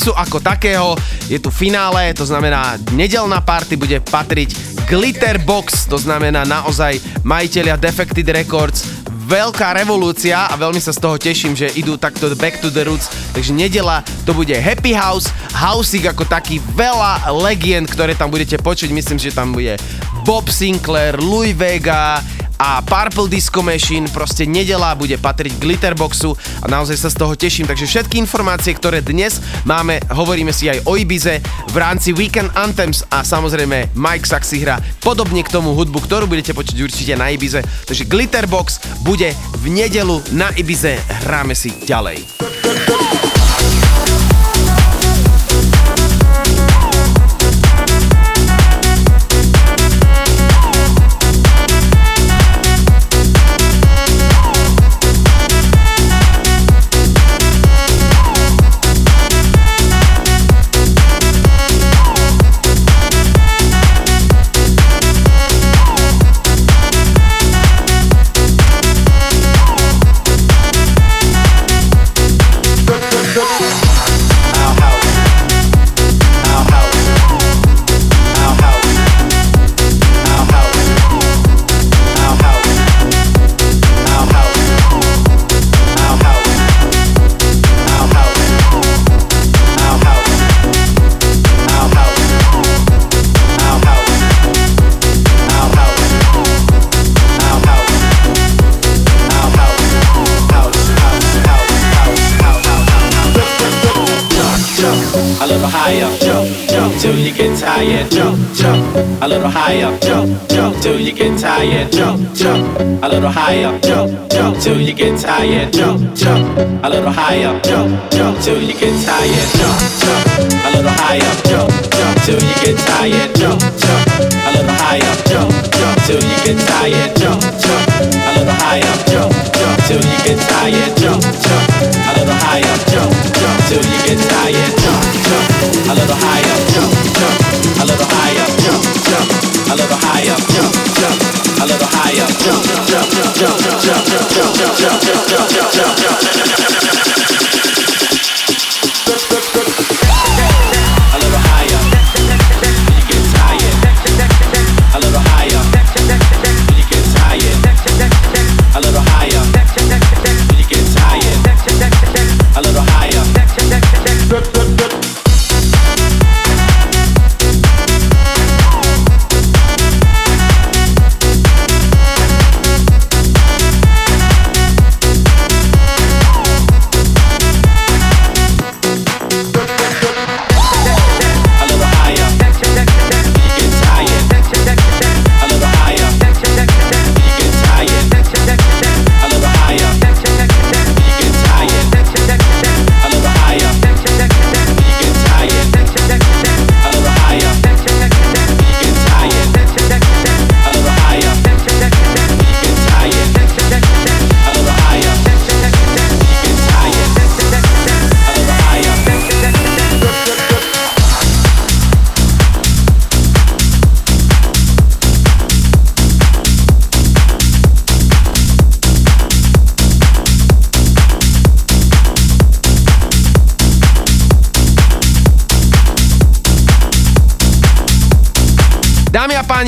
Houseu ako takého. Je tu finále, to znamená nedelná party bude patriť Glitter Box, to znamená naozaj majiteľia Defected Records, veľká revolúcia a veľmi sa z toho teším, že idú takto back to the roots, takže nedela to bude Happy House, Housing ako taký veľa legend, ktoré tam budete počuť, myslím, že tam bude Bob Sinclair, Louis Vega, a Purple Disco Machine, proste nedela bude patriť Glitterboxu a naozaj sa z toho teším. Takže všetky informácie, ktoré dnes máme, hovoríme si aj o Ibize v rámci Weekend Anthems a samozrejme Mike Saxy hra podobne k tomu hudbu, ktorú budete počuť určite na Ibize. Takže Glitterbox bude v nedelu na Ibize, hráme si ďalej. Till you get tired, jump, jump. A little higher, jump, jump till you get tired, jump, jump. A little higher, jump, jump till you get tired, jump, jump. A little higher, jump, jump till you get tired, jump, jump. A little higher, jump, jump till you get tired, jump, jump. A little higher, jump, jump till you get tired, jump, jump. A little higher, jump, jump till you get tired, jump, jump. A little higher, jump, jump till you get tired, jump, jump. A little higher, jump, jump. A little higher, jump, jump. A little higher, jump, jump. A little higher, jump, jump, jump, jump, jump, jump, jump, jump, jump, jump, jump, jump, jump,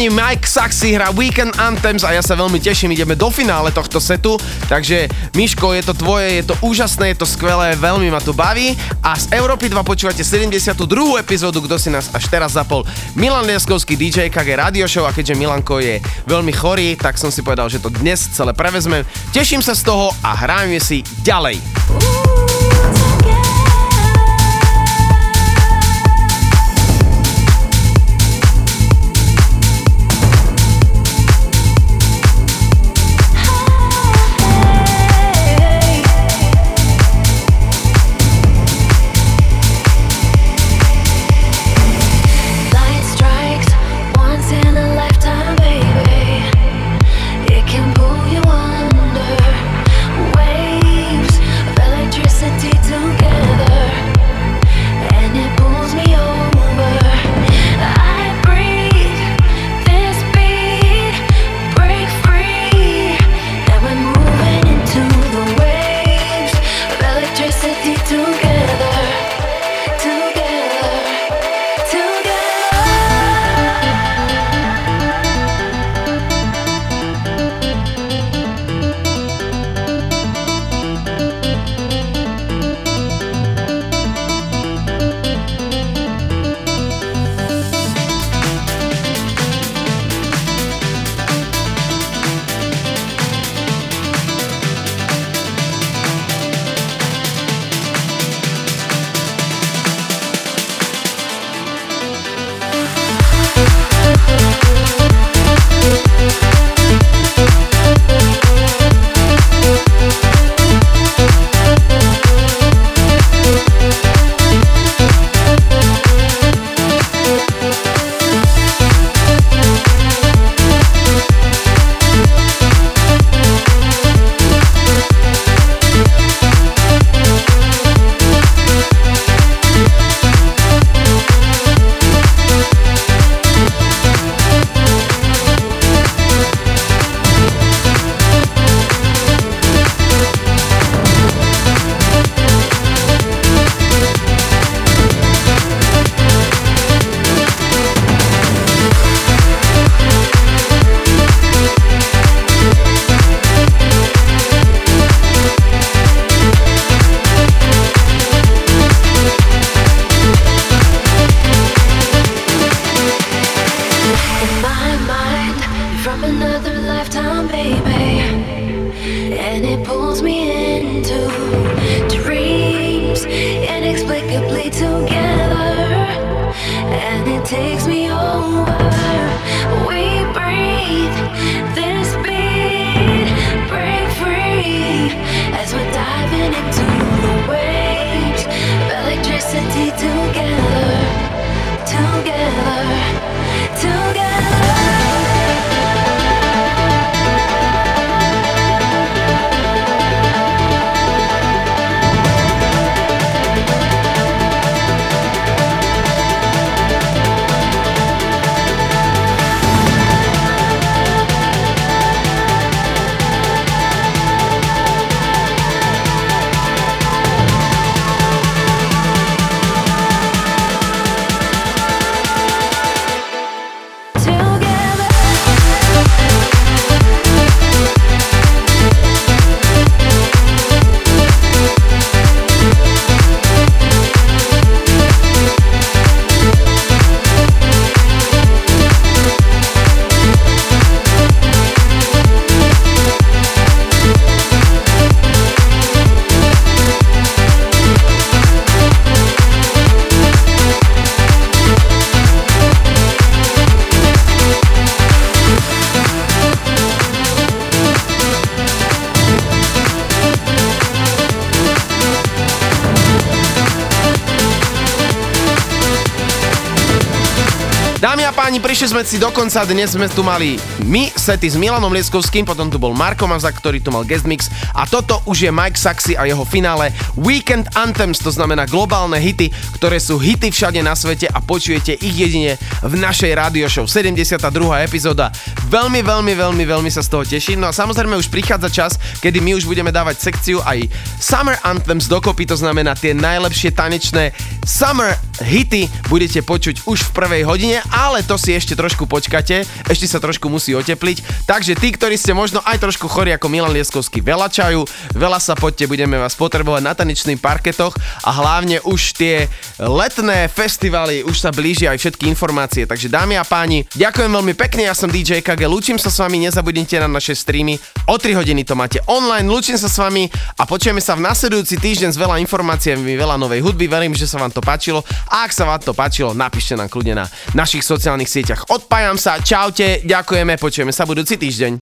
Páni, Mike Saxy hrá Weekend Anthems a ja sa veľmi teším, ideme do finále tohto setu, takže Miško, je to tvoje, je to úžasné, je to skvelé, veľmi ma to baví a z Európy 2 počúvate 72. epizódu, kto si nás až teraz zapol. Milan Lieskovský DJ KG Radio Show a keďže Milanko je veľmi chorý, tak som si povedal, že to dnes celé prevezmem. Teším sa z toho a hráme si ďalej. Light dokonca, dnes sme tu mali my, sety s Milanom Lieskovským, potom tu bol Marko Maza, ktorý tu mal guest mix a toto už je Mike Saxy a jeho finále Weekend Anthems, to znamená globálne hity, ktoré sú hity všade na svete a počujete ich jedine v našej radio show 72. epizóda. Veľmi, veľmi, veľmi, veľmi sa z toho teším. No a samozrejme už prichádza čas, kedy my už budeme dávať sekciu aj Summer Anthems dokopy, to znamená tie najlepšie tanečné Summer hity budete počuť už v prvej hodine, ale to si ešte trošku počkate, ešte sa trošku musí otepliť. Takže tí, ktorí ste možno aj trošku chorí ako Milan Lieskovský, veľa čaju, veľa sa poďte, budeme vás potrebovať na tanečných parketoch a hlavne už tie letné festivaly už sa blížia aj všetky informácie. Takže dámy a páni, ďakujem veľmi pekne, ja som DJ KG, lúčim sa s vami, nezabudnite na naše streamy. O 3 hodiny to máte online, lúčim sa s vami a počujeme sa v nasledujúci týždeň s veľa informáciami, veľa novej hudby. Verím, že sa vám to páčilo. A ak sa vám to páčilo, napíšte nám kľudne na našich sociálnych sieťach. Odpájam sa, čaute, ďakujeme, počujeme sa budúci týždeň.